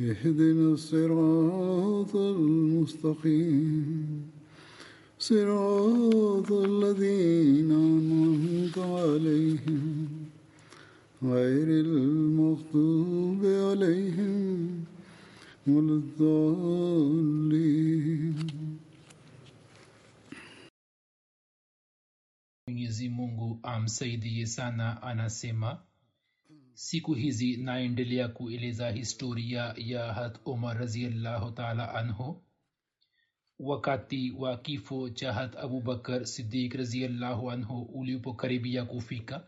اهدنا الصراط المستقيم. صراط الذين أنعمت عليهم. غير المغضوب عليهم ولا الضالين. Mwenyezi mungu amsaidie sana anasema siku hizi naendelea kueleza historia ya hat umar raziallahu taala anhu. Wakati wa kifo cha hat abubakar sidik raziallahu anhu ulipokaribia kufika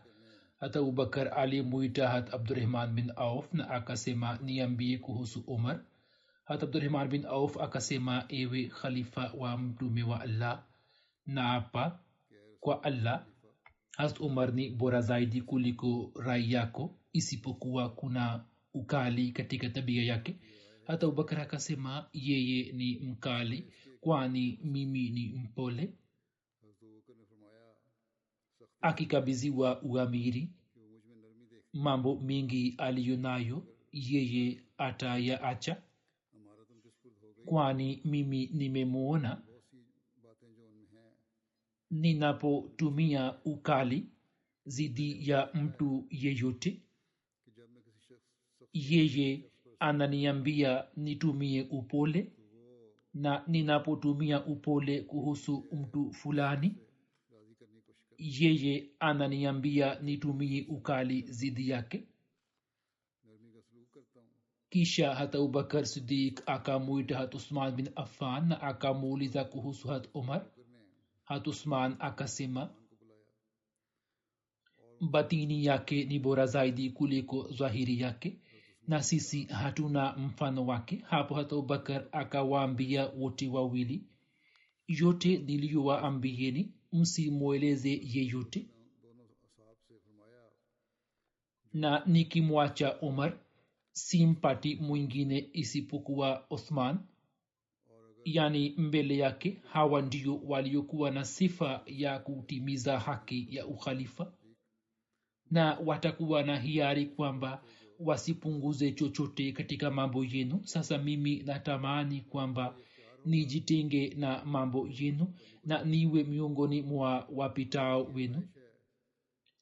hat abubakar alimwita hat abdurahman bin auf na akasema niambie kuhusu umar hat abdurahman bin auf akasema ewe khalifa wa mtume wa allah na apa kwa allah. Hast umar ni bora zaidi kuliko rai yako isipokuwa kuna ukali katika tabia yake. Hata abubakar akasema yeye ni mkali kwani mimi ni mpole. Akikabiziwa uamiri mambo mengi aliyonayo yeye atayaacha. Kwani mimi nimemwona ninapotumia ukali zidi ya mtu yeyote yeye ananiambia nitumie upole na ninapotumia upole kuhusu mtu fulani yeye ananiambia nitumie ukali zidi yake. Kisha hata abubakar sidik akamwita hat usman bin affan na akamuuliza kuhusu hat umar hat usman akasema batini yake ni bora zaidi kuliko zahiri yake na sisi hatuna mfano wake. Hapo hata abubakar akawaambia wote wawili yote niliyowaambieni msimweleze yeyote. Na nikimwacha umar simpati mwingine isipokuwa othman. Yani mbele yake hawa ndio waliokuwa na sifa ya kutimiza haki ya ukhalifa. Na watakuwa na hiari kwamba wasipunguze chochote katika mambo yenu. Sasa mimi natamani kwamba nijitenge na mambo yenu na niwe miongoni mwa wapitao wenu.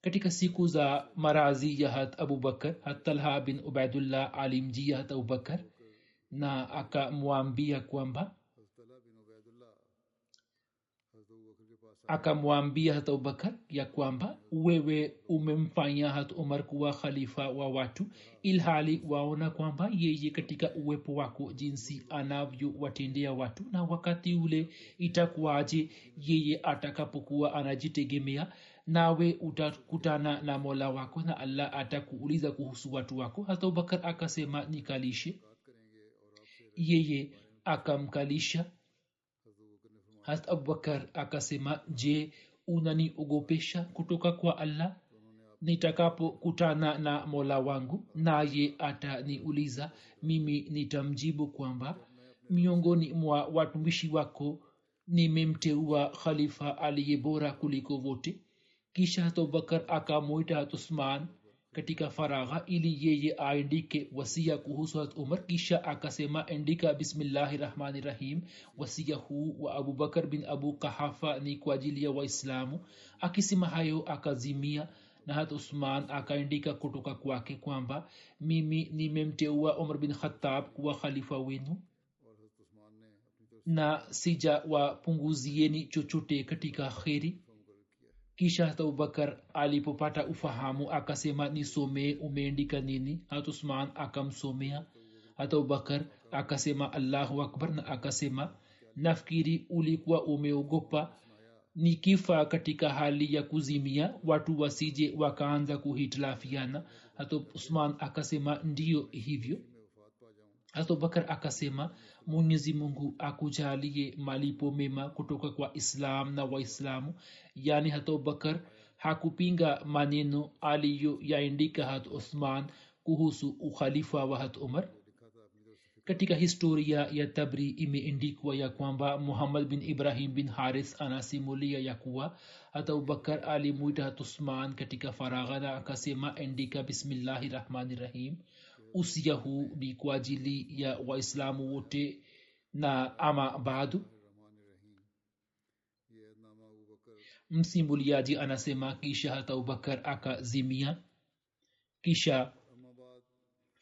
Katika siku za marazi ya abubakar hat talha bin ubaidullah alimjia hat abubakar na akamwambia kwamba akamwambia hata abubakar ya kwamba wewe umemfanya hata umar kuwa khalifa wa watu ilhali waona kwamba yeye katika uwepo wako jinsi anavyowatendea watu na wakati ule itakuwaje yeye atakapokuwa anajitegemea nawe utakutana na mola wako na allah atakuuliza kuhusu watu wako. Hata abubakar akasema nikalishe. Yeye akamkalisha hat abubakar akasema je unaniogopesha kutoka kwa allah? Nitakapokutana na mola wangu naye ataniuliza mimi nitamjibu kwamba miongoni mwa watumishi wako nimemteua khalifa aliye bora kuliko vote kisha abubakar akamwita usman katika faragha ili yeye aandike wasia kuhusu harat umar kisha akasema andika bismillahi rahmani rahim wasia huu wa abubakar bin abu kahafa ni kwa ajili ya waislamu. Akisema hayo akazimia na hat usman akaandika kutoka kwake kwamba mimi nimemteua umar bin khatab kuwa khalifa wenu na sija wapunguzieni chochote katika kheri kisha hata abubakar alipopata ufahamu akasema nisomee. Umeendika nini? Hata usman akamsomea. Hata abubakar akasema allahu akbar. Na akasema nafikiri ulikuwa umeogopa. Nikifa katika hali ya kuzimia. Watu wasije wakaanza kuhitilafiana. Hata usman akasema ndiyo hivyo abubakar akasema mwenyezi mungu akujalie malipo mema kutoka kwa islam na waislamu. Yaani hata abubakar hakupinga maneno aliyoyaandika hat uthman kuhusu ukhalifa wa hat umar. Katika historia ya tabri imeendikwa ya kwamba muhammad bin ibrahim bin haris anasimulia ya kuwa hata abubakar alimwita hat usman katika faragha na akasema endika bismillahi rahmani rahim usia huu ni kwa ajili ya waislamu wote na ama badu msimuliaji anasema kisha hata abubakar akazimia kisha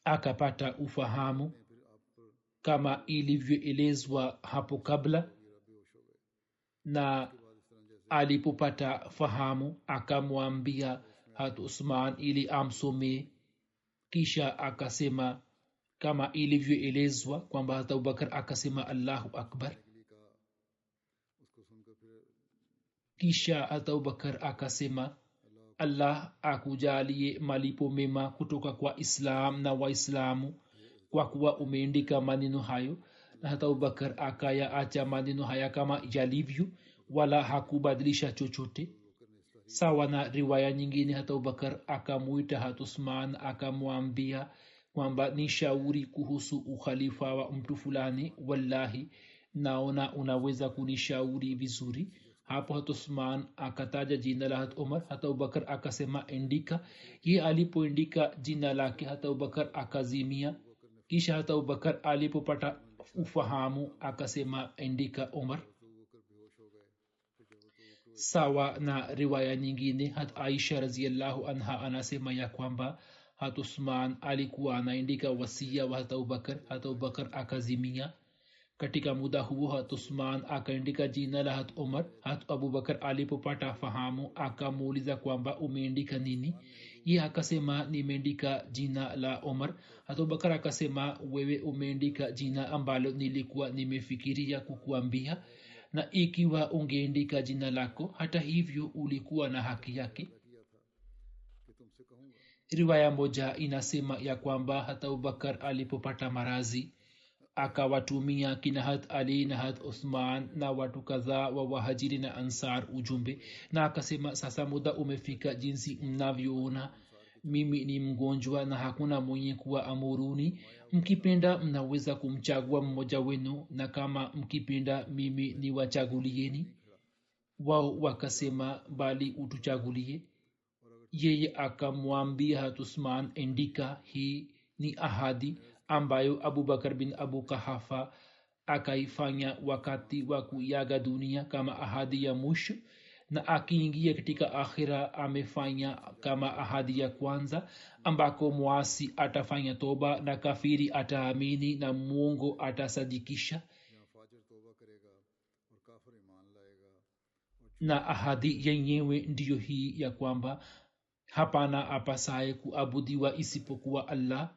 akapata ufahamu kama ilivyoelezwa hapo kabla na alipopata fahamu akamwambia hat usman ili amsomee kisha akasema kama ilivyoelezwa kwamba hata abubakar akasema allahu akbar. Kisha hata abubakar akasema allah akujalie malipo mema kutoka kwa islam na waislamu kwa kuwa umeendika maneno hayo. Na hata abubakar akayaacha maneno haya kama yalivyo wala hakubadilisha chochote sawa na riwaya nyingine hata abubakar akamwita hatusman akamwambia kwamba ni shauri kuhusu ukhalifa wa mtu fulani wallahi naona unaweza kunishauri vizuri. Hapo hatusman akataja jina la hat umar hata abubakar akasema endika. Ye alipoendika jina lake hata abubakar akazimia. Kisha hata abubakar alipopata ufahamu akasema endika umar sawa na riwaya nyingine. Hat aisha raziallahu anha anasema ya kwamba hat usman alikuwa anaandika wasia wa hat abubakar. Hat abubakar akazimia. Katika muda huo hat usman akaandika jina la hat umar hat abubakar alipopata fahamu akamuuliza kwamba umeandika nini? Ye akasema nimeandika jina la umar hat abubakar akasema wewe umeandika jina ambalo nilikuwa nimefikiria kukuambia na ikiwa ungeandika jina lako hata hivyo ulikuwa na haki yake. Riwaya moja inasema ya kwamba hata abubakar alipopata marazi akawatumia kinahat ali nahat uthman na watu kadhaa wa wahajiri na ansar ujumbe na akasema sasa muda umefika jinsi mnavyoona. Mimi ni mgonjwa na hakuna mwenye kuwa amuruni mkipenda mnaweza kumchagua mmoja wenu na kama mkipenda mimi ni wachagulieni wao wakasema bali utuchagulie. Yeye akamwambia hatusman endika hii ni ahadi ambayo abubakar bin abu kahafa akaifanya wakati wa kuyaga dunia kama ahadi ya mwisho na akiingia katika akhira amefanya kama ahadi ya kwanza ambako mwasi atafanya toba na kafiri ataamini na mwongo atasadikisha. Na ahadi yenyewe ndiyo hii ya kwamba hapana apasaye kuabudiwa isipokuwa allah.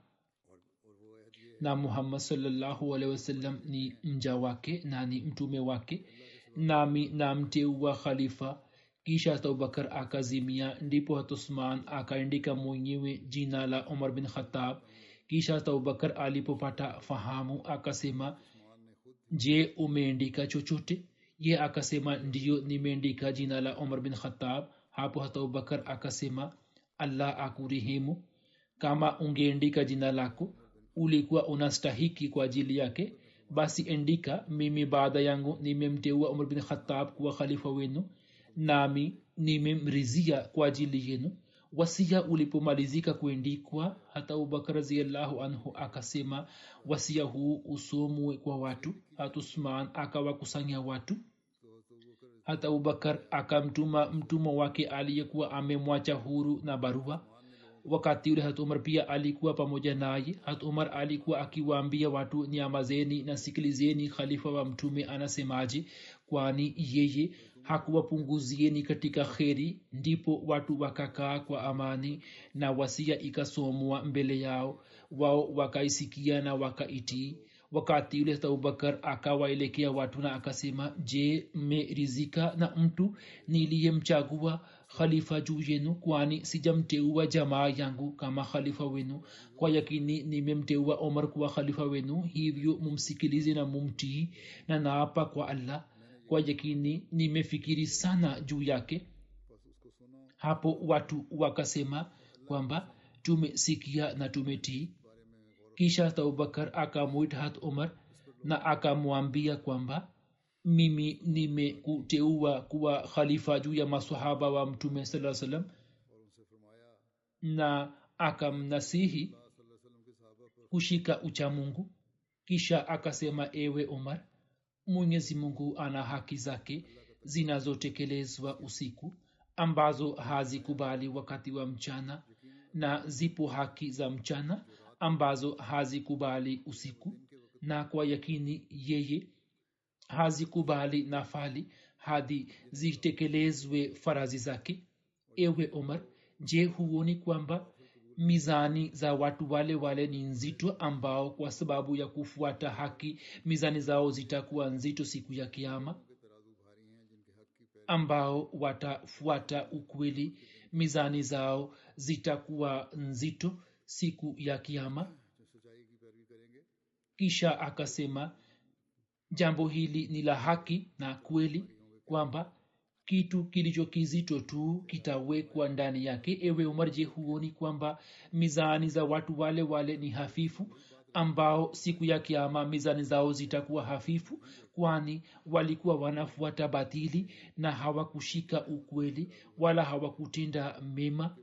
Na muhammad salllahu wasallam ni mja wake na ni mtume wake. nami namteua khalifa. Kisha hata abubakar akazimia ndipo hata usman akaandika mwenyewe jina la umar bin khatab kisha hata abubakar alipopata fahamu akasema je umeandika chochote? Ye akasema ndiyo nimeandika jina la umar bin khatab hapo hata abubakar akasema allah akurehemu. Kama ungeandika jina lako ulikuwa unastahiki kwa ajili yake basi endika mimi baada yangu nimemteua umar bin khatab kuwa khalifa wenu nami nimemrizia kwa ajili yenu. Wasia ulipomalizika kuendikwa hata abubakar raziallahu anhu akasema wasia huu usomwe kwa watu. Hata usman akawakusanya watu. Hata abubakar akamtuma mtumwa wake aliyekuwa amemwacha huru na barua wakati ule hat umar pia alikuwa pamoja naye. Hat umar alikuwa akiwaambia watu nyamazeni na sikilizeni khalifa wa mtume anasemaje kwani yeye hakuwapunguzieni katika kheri. Ndipo watu wakakaa kwa amani na wasia ikasomwa mbele yao. Wao wakaisikia na wakaitii. Wakati hat abubakar akawaelekea watu na akasema je mmerizika na mtu niliyemchagua khalifa juu yenu kwani sijamteua jamaa yangu kama khalifa wenu. Kwa yakini nimemteua omar kuwa khalifa wenu hivyo mumsikilize na mumtii na naapa kwa allah. Kwa yakini nimefikiri sana juu yake. Hapo watu wakasema kwamba tumesikia na tumetii. Kisha abubakar akamwita hat omar na akamwambia kwamba mimi nimekuteua kuwa khalifa juu ya masahaba wa mtume saa salam na akamnasihi kushika uchamungu kisha akasema ewe omar mwenyezi mungu ana haki zake zinazotekelezwa usiku ambazo hazikubali wakati wa mchana na zipo haki za mchana ambazo hazikubali usiku. Na kwa yakini yeye hazikubali nafali hadi zitekelezwe farazi zake. Ewe omar je huoni kwamba mizani za watu wale wale ni nzito ambao kwa sababu ya kufuata haki mizani zao zitakuwa nzito siku ya kiama ambao watafuata ukweli mizani zao zitakuwa nzito siku ya kiama kisha akasema jambo hili ni la haki na kweli kwamba kitu kilicho kizito tu kitawekwa ndani yake. Ewe umar je huoni kwamba mizani za watu wale wale ni hafifu ambao siku ya kiama mizani zao zitakuwa hafifu? Kwani walikuwa wanafuata batili na hawakushika ukweli wala hawakutenda mema?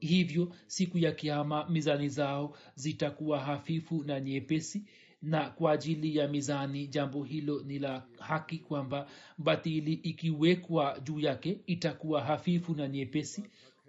Hivyo siku ya kiama mizani zao zitakuwa hafifu na nyepesi na kwa ajili ya mizani jambo hilo ni la haki kwamba batili ikiwekwa juu yake itakuwa hafifu na nyepesi.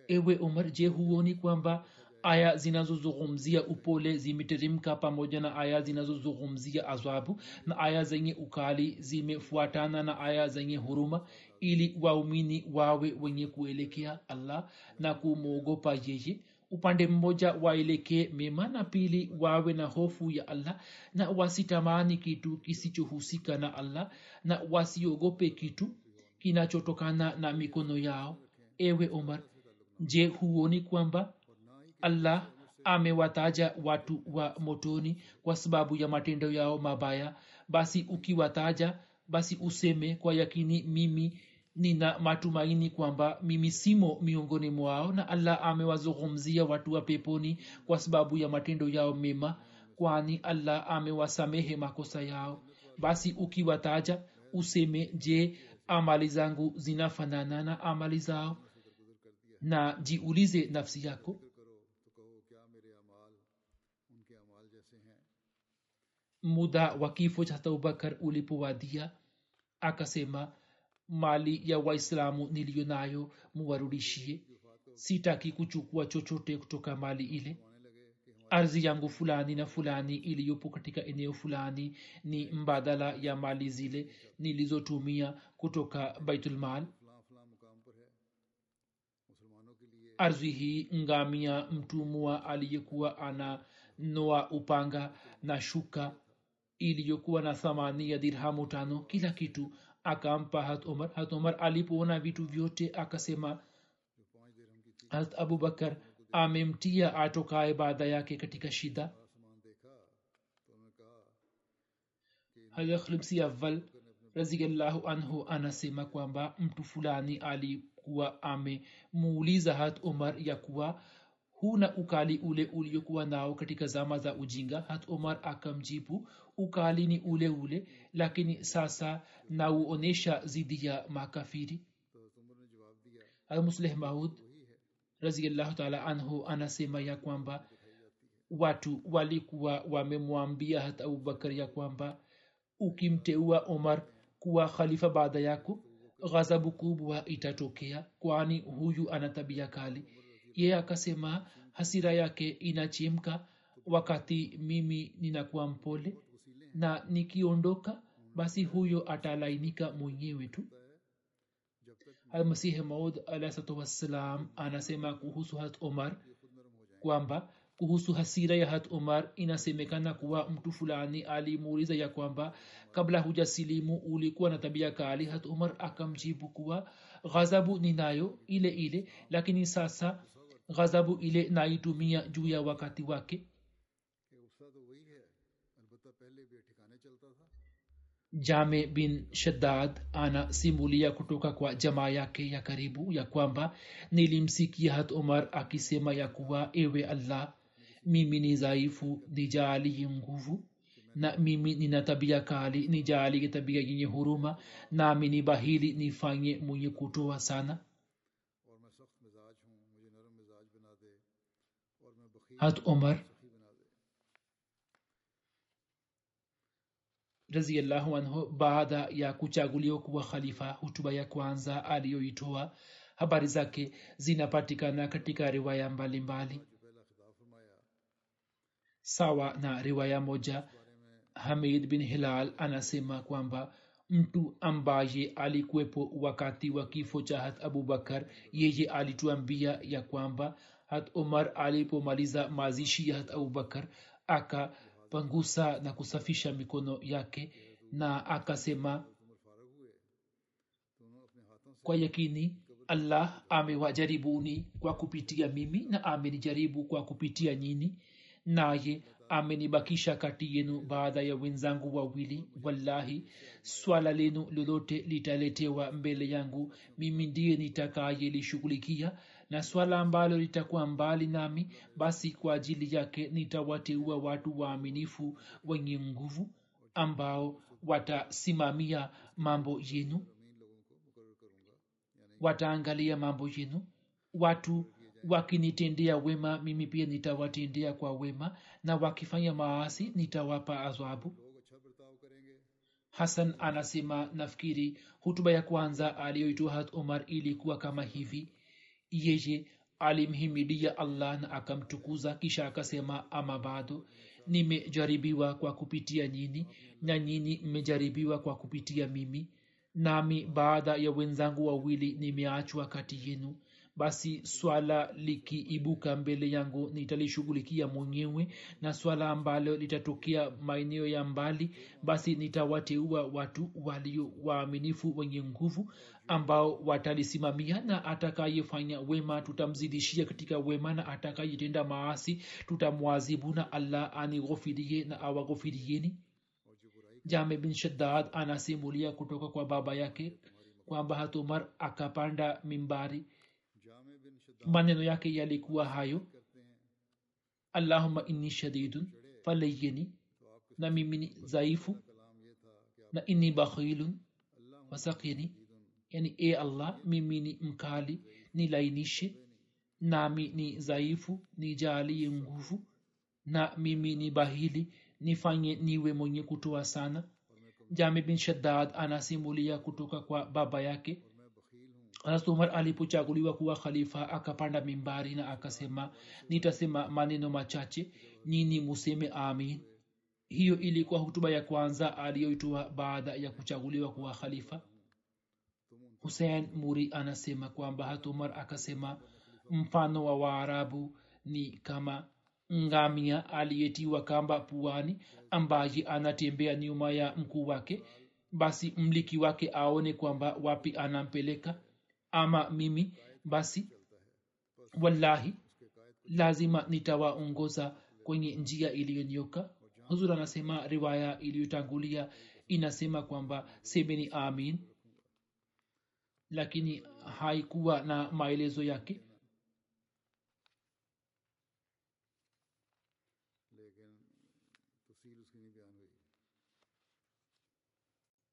Ewe umar je huoni kwamba aya zinazozungumzia upole zimeteremka pamoja na aya zinazozungumzia adhabu na aya zenye ukali zimefuatana na aya zenye huruma? Ili waumini wawe wenye kuelekea allah na kumwogopa yeye upande mmoja waelekee mema na pili wawe na hofu ya allah na wasitamani kitu kisichohusika na allah na wasiogope kitu kinachotokana na mikono yao. Ewe omar je huoni kwamba allah amewataja watu wa motoni kwa sababu ya matendo yao mabaya? Basi ukiwataja basi useme kwa yakini mimi nina matumaini kwamba mimi simo miongoni mwao na allah amewazungumzia watu wa peponi kwa sababu ya matendo yao mema kwani allah amewasamehe makosa yao. Basi ukiwataja useme je amali zangu zinafanana na amali zao? Na jiulize nafsi yako. Muda wa kifo cha abubakar ulipowadia akasema mali ya waislamu niliyo nayo muwarudishie. Sitaki kuchukua chochote kutoka mali ile. Ardhi yangu fulani na fulani iliyopo katika eneo fulani ni mbadala ya mali zile nilizotumia kutoka baitulmal ardhi hii ngamia mtumwa aliyekuwa ana noa upanga na shuka iliyokuwa na thamani ya dirhamu tano kila kitu akampa hat umar hat umar alipoona vitu vyote akasema hat abubakar amemtia atokaye baada yake katika shida hadhlimsi aval raziallahu anhu anasema kwamba mtu fulani alikuwa amemuuliza hat umar ya kuwa huna ukali ule uliokuwa nao katika zama za ujinga. Hat omar akamjibu ukali ni ule ule lakini sasa nauonyesha zidi ya makafiri. Musleh maud raziallahu taala anhu anasema ya kwamba watu walikuwa wamemwambia hata abubakar ya kwamba ukimteua omar kuwa khalifa baada yako ghadhabu kubwa itatokea kwani huyu ana tabia kali yeye akasema hasira yake inachimka wakati mimi ninakuwa mpole. Na nikiondoka basi huyo atalainika mwenyewe tu. Almasihi maud alahsatu wassalam anasema kuhusu hat omar kwamba kuhusu hasira ya hat umar inasemekana kuwa mtu fulani alimuuliza ya kwamba kabla hujasilimu ulikuwa na tabia kali hat umar akamjibu kuwa ghadhabu ninayo ile ile lakini sasa ghadhabu ile naitumia juu ya wakati wake. Jame bin shaddad anasimulia kutoka kwa jamaa yake ya karibu ya kwamba nilimsikia hat umar akisema ya kuwa ewe allah mimi ni dhaifu nijaalie nguvu na mimi nina tabia kali nijaalie tabia yenye huruma nami ni bahili nifanye mwenye kutoa sana hat umar raziallahu anhu baada ya kuchaguliwa kuwa khalifa hutuba ya kwanza aliyoitoa habari zake zinapatikana katika riwaya mbalimbali. Sawa na riwaya moja hamid bin hilal anasema kwamba mtu ambaye alikuwepo wakati wa kifo cha hat abubakar yeye alituambia ya kwamba hat umar alipomaliza mazishi ya hat abubakar akapangusa na kusafisha mikono yake na akasema kwa yakini allah amewajaribuni kwa kupitia mimi na amenijaribu kwa kupitia nyini naye amenibakisha kati yenu baada ya wenzangu wawili. Wallahi swala lenu lolote litaletewa mbele yangu mimi ndiye nitakayelishughulikia na swala ambalo litakuwa mbali nami basi kwa ajili yake nitawateua watu waaminifu wenye nguvu ambao watasimamia mambo yenu. Wataangalia mambo yenu. Watu wakinitendea wema mimi pia nitawatendea kwa wema na wakifanya maasi nitawapa adhabu. Hasan anasema nafikiri hutuba ya kwanza aliyoitoa umar ilikuwa kama hivi yeye alimhimidia allah na akamtukuza kisha akasema ama bado nimejaribiwa kwa kupitia nyini na nyini mmejaribiwa kwa kupitia mimi nami baada ya wenzangu wawili nimeachwa kati yenu basi swala likiibuka mbele yangu nitalishughulikia mwenyewe na swala ambalo litatokea maeneo ya mbali basi nitawateua watu walio waaminifu wenye nguvu ambao watalisimamia na atakayefanya wema tutamzidishia katika wema na atakayetenda maasi tutamwazibu na allah anighofirie na awaghofirieni jame bin shaddad anasimulia kutoka kwa baba yake kwamba hatumar akapanda mimbari maneno yake yalikuwa hayo. Allahuma inni shadidun falayeni na mimi ni dhaifu na inni bakhilun wasakini yani e allah mimi ni mkali nilainishe nami ni dhaifu nijalie nguvu na mimi ni bahili nifanye niwe mwenye kutoa sana. Jami bin shaddad anasimulia kutoka kwa baba yake umar alipochaguliwa kuwa khalifa akapanda mimbari na akasema nitasema maneno machache nyini museme amin. Hiyo ilikuwa hutuba ya kwanza aliyoitoa baada ya kuchaguliwa kuwa khalifa. Husein muri anasema kwamba hatumar akasema mfano wa waarabu ni kama ngamia aliyetiwa kamba puani ambaye anatembea nyuma ya mkuu wake. Basi mliki wake aone kwamba wapi anampeleka ama mimi basi wallahi lazima nitawaongoza kwenye njia iliyonyoka huzur anasema riwaya iliyotangulia inasema kwamba semeni amin lakini haikuwa na maelezo yake.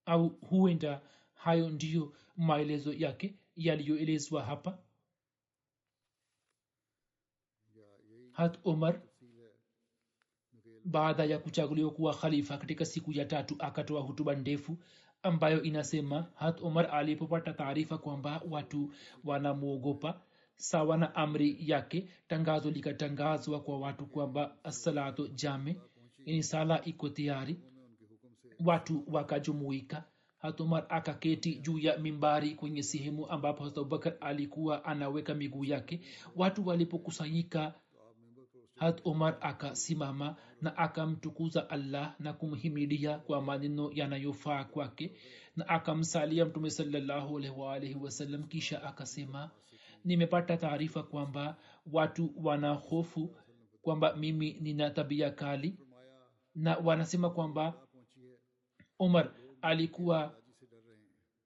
Au huenda hayo ndiyo maelezo yake yaliyoelezwa hapa. Hat omar baada ya kuchaguliwa kuwa khalifa katika siku ya tatu akatoa hutuba ndefu ambayo inasema hat omar alipopata taarifa kwamba watu wanamwogopa sawa na amri yake tangazo likatangazwa kwa watu kwamba asalato jame yani sala iko tayari. Watu wakajumuika hatumar akaketi juu ya mimbari kwenye sehemu ambapo abubakar alikuwa anaweka miguu yake. Watu walipokusanyika hat omar akasimama na akamtukuza allah na kumhimidia kwa maneno yanayofaa kwake na akamsalia mtume salllahualwalhi wasallam kisha akasema nimepata taarifa kwamba watu wana hofu kwamba mimi nina tabia kali na wanasema kwamba umar alikuwa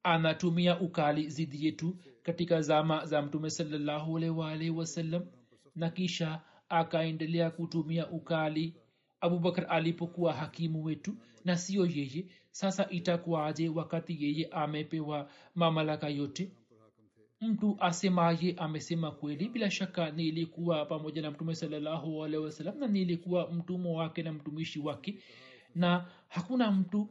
anatumia ukali zidi yetu katika zama za mtume salllahualwalhi wasallam na kisha akaendelea kutumia ukali abubakar alipokuwa hakimu wetu na siyo yeye. Sasa itakuwaje wakati yeye amepewa mamlaka yote? Mtu asemaye amesema kweli? Bila shaka nilikuwa pamoja na mtume salllahualhi wasalam na nilikuwa mtumwa wake na mtumishi wake na hakuna mtu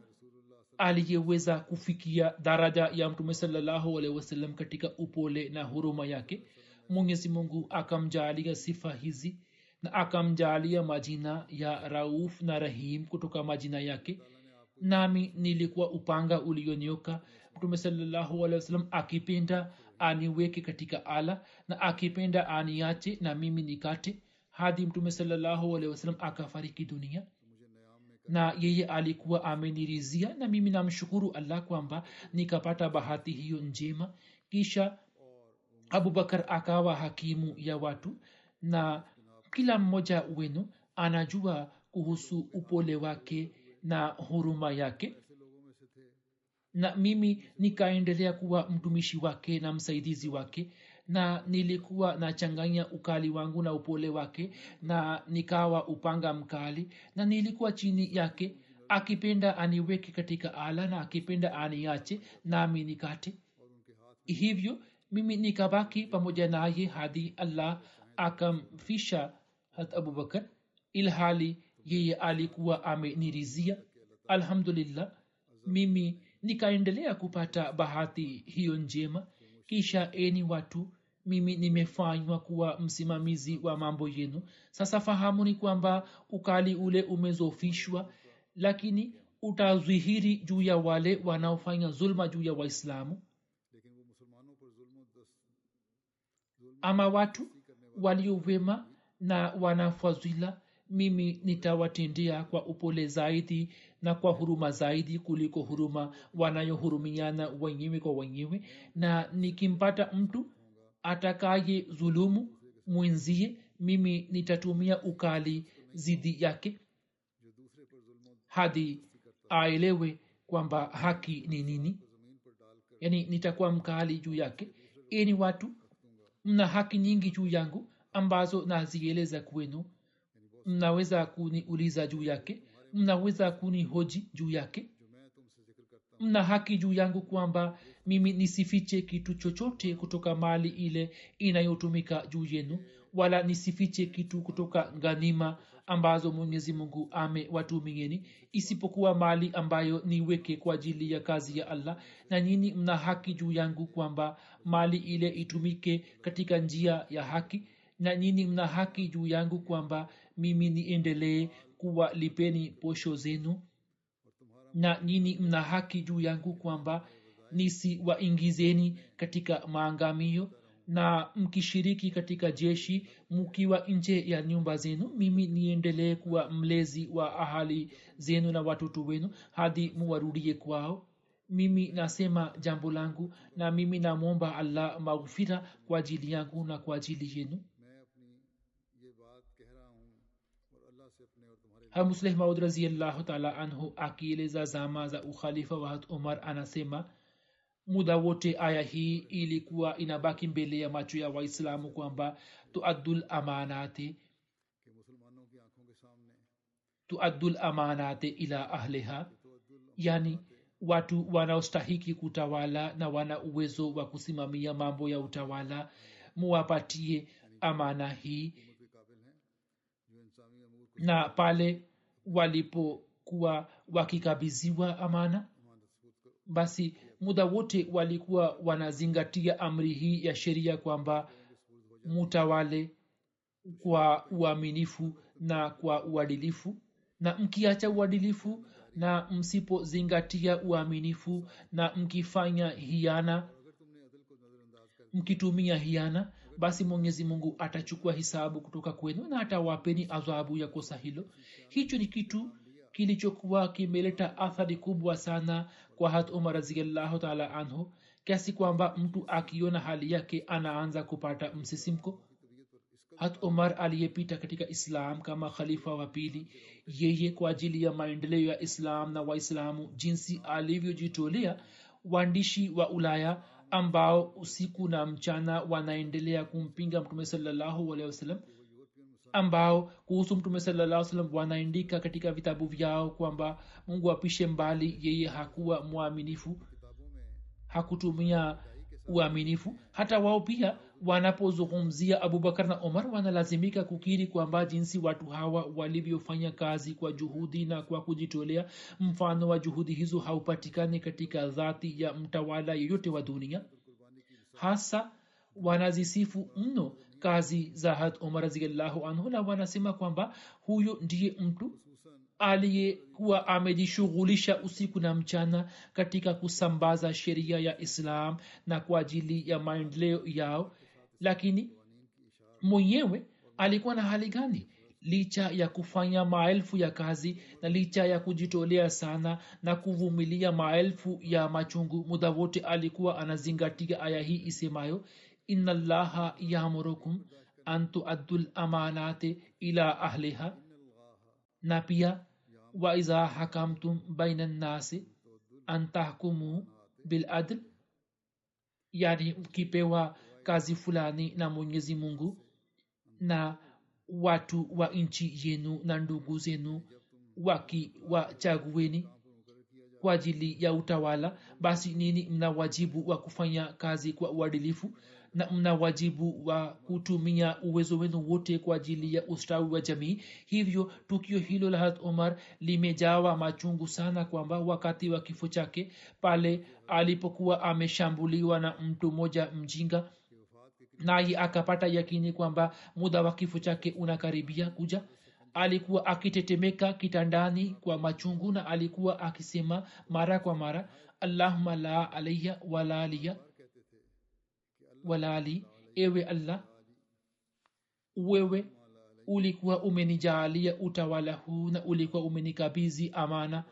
aliyeweza kufikia daraja ya mtume salllahualhi wasallam katika upole na huruma yake. Mwenyezi mungu akamjaalia sifa hizi na akamjaalia majina ya rauf na rahim kutoka majina yake. Nami nilikuwa upanga ulionyoka mtume sawasalam akipenda aniweke katika ala na akipenda aniache na mimi nikate. Hadi mtume sawasalam akafariki dunia na yeye alikuwa amenirizia na mimi namshukuru allah kwamba nikapata bahati hiyo njema. Kisha abubakar akawa hakimu ya watu na kila mmoja wenu anajua kuhusu upole wake na huruma yake. Na mimi nikaendelea kuwa mtumishi wake na msaidizi wake na nilikuwa nachanganya ukali wangu na upole wake na nikawa upanga mkali na nilikuwa chini yake. Akipenda aniweke katika ala na akipenda aniache nami nikate. Hivyo mimi nikabaki pamoja naye hadi allah akamfisha hat abubakar ilhali yeye alikuwa amenirizia alhamdulillah mimi nikaendelea kupata bahati hiyo njema. Kisha eni watu mimi nimefanywa kuwa msimamizi wa mambo yenu. Sasa fahamuni kwamba ukali ule umezofishwa lakini utazwihiri juu ya wale wanaofanya zulma juu ya waislamu. Ama watu waliowema na wanafadhila mimi nitawatendea kwa upole zaidi na kwa huruma zaidi kuliko huruma wanayohurumiana wenyewe kwa wenyewe. Na nikimpata mtu atakaye zulumu mwenzie mimi nitatumia ukali zidi yake hadi aelewe kwamba haki ni nini. Yani nitakuwa mkali juu yake. Ini watu mna haki nyingi juu yangu ambazo nazieleza kwenu. Mnaweza kuniuliza juu yake. Mnaweza kunihoji juu yake. Mna haki juu yangu kwamba mimi nisifiche kitu chochote kutoka mali ile inayotumika juu yenu wala nisifiche kitu kutoka ghanima ambazo mwenyezi mungu amewatumieni isipokuwa mali ambayo niweke kwa ajili ya kazi ya allah. Na nyini mna haki juu yangu kwamba mali ile itumike katika njia ya haki. Na nyini mna haki juu yangu kwamba mimi niendelee kuwa lipeni posho zenu. Na nyini mna haki juu yangu kwamba nisiwaingizeni katika maangamio na mkishiriki katika jeshi mkiwa nje ya nyumba zenu. Mimi niendelee kuwa mlezi wa ahali zenu na watoto wenu hadi muwarudie kwao. Mimi nasema jambo langu na mimi namwomba allah maghfira kwa ajili yangu na kwa ajili yenu. Hamusleh raziallahu taala anhu akieleza zama za ukhalifa wa umar anasema muda wote aya hii ilikuwa inabaki mbele ya macho ya waislamu kwamba tuaddul amanati tuaddul amanati ila ahliha yani watu wanaostahiki kutawala na wana uwezo wa kusimamia mambo ya utawala muwapatie amana hii. Na pale walipokuwa wakikabiziwa amana basi muda wote walikuwa wanazingatia amri hii ya sheria kwamba mutawale kwa uaminifu na kwa uadilifu. Na mkiacha uadilifu na msipozingatia uaminifu na mkifanya hiana mkitumia hiana basi mwenyezi mungu atachukua hisabu kutoka kwenu na atawapeni adhabu ya kosa hilo. Hicho ni kitu kilichokuwa kimeleta athari kubwa sana kwa hat umar raziallahu taala anhu kiasi kwamba mtu akiona hali yake anaanza kupata msisimko. Hat umar aliyepita katika islam kama khalifa wa pili yeye kwa ajili ya maendeleo ya islam na waislamu jinsi alivyojitolea waandishi wa ulaya ambao usiku na mchana wanaendelea kumpinga mtume salallahu alehi wasallam ambao kuhusu mtume salaa salam wanaandika katika vitabu vyao kwamba mungu apishe mbali yeye hakuwa mwaminifu hakutumia uaminifu. Hata wao pia wanapozungumzia abubakar na omar wanalazimika kukiri kwamba jinsi watu hawa walivyofanya kazi kwa juhudi na kwa kujitolea mfano wa juhudi hizo haupatikani katika dhati ya mtawala yeyote wa dunia. Hasa wanazisifu mno kazi za had umar raziallahu anhu na wanasema kwamba huyo ndiye mtu aliyekuwa amejishughulisha usiku na mchana katika kusambaza sheria ya islam na kwa ajili ya maendeleo yao. Lakini mwenyewe alikuwa na hali gani? Licha ya kufanya maelfu ya kazi na licha ya kujitolea sana na kuvumilia maelfu ya machungu muda wote alikuwa anazingatia aya hii isemayo ina llaha yamurukum an tuaddu lamanate ila ahliha. Na pia idha hakamtum baina nnasi an tahkumu biladl yani mkipewa kazi fulani na mwenyezi mungu na watu wa nchi yenu na ndugu zenu wakiwachagueni kwa ajili ya utawala basi nini? Mna wajibu wa kufanya kazi kwa uadilifu na mna wajibu wa kutumia uwezo wenu wote kwa ajili ya ustawi wa jamii. Hivyo tukio hilo la hat omar limejawa machungu sana kwamba wakati wa kifo chake pale alipokuwa ameshambuliwa na mtu mmoja mjinga naye akapata yakini kwamba muda wa kifo chake unakaribia kuja alikuwa akitetemeka kitandani kwa machungu na alikuwa akisema mara kwa mara allahuma la alaya wala aliya walali ewe allah wewe ulikuwa umenijaalia utawala huu na ulikuwa umenikabizi amana